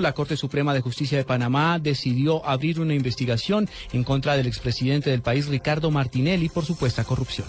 La Corte Suprema de Justicia de Panamá decidió abrir una investigación en contra del expresidente del país, Ricardo Martinelli, por supuesta corrupción.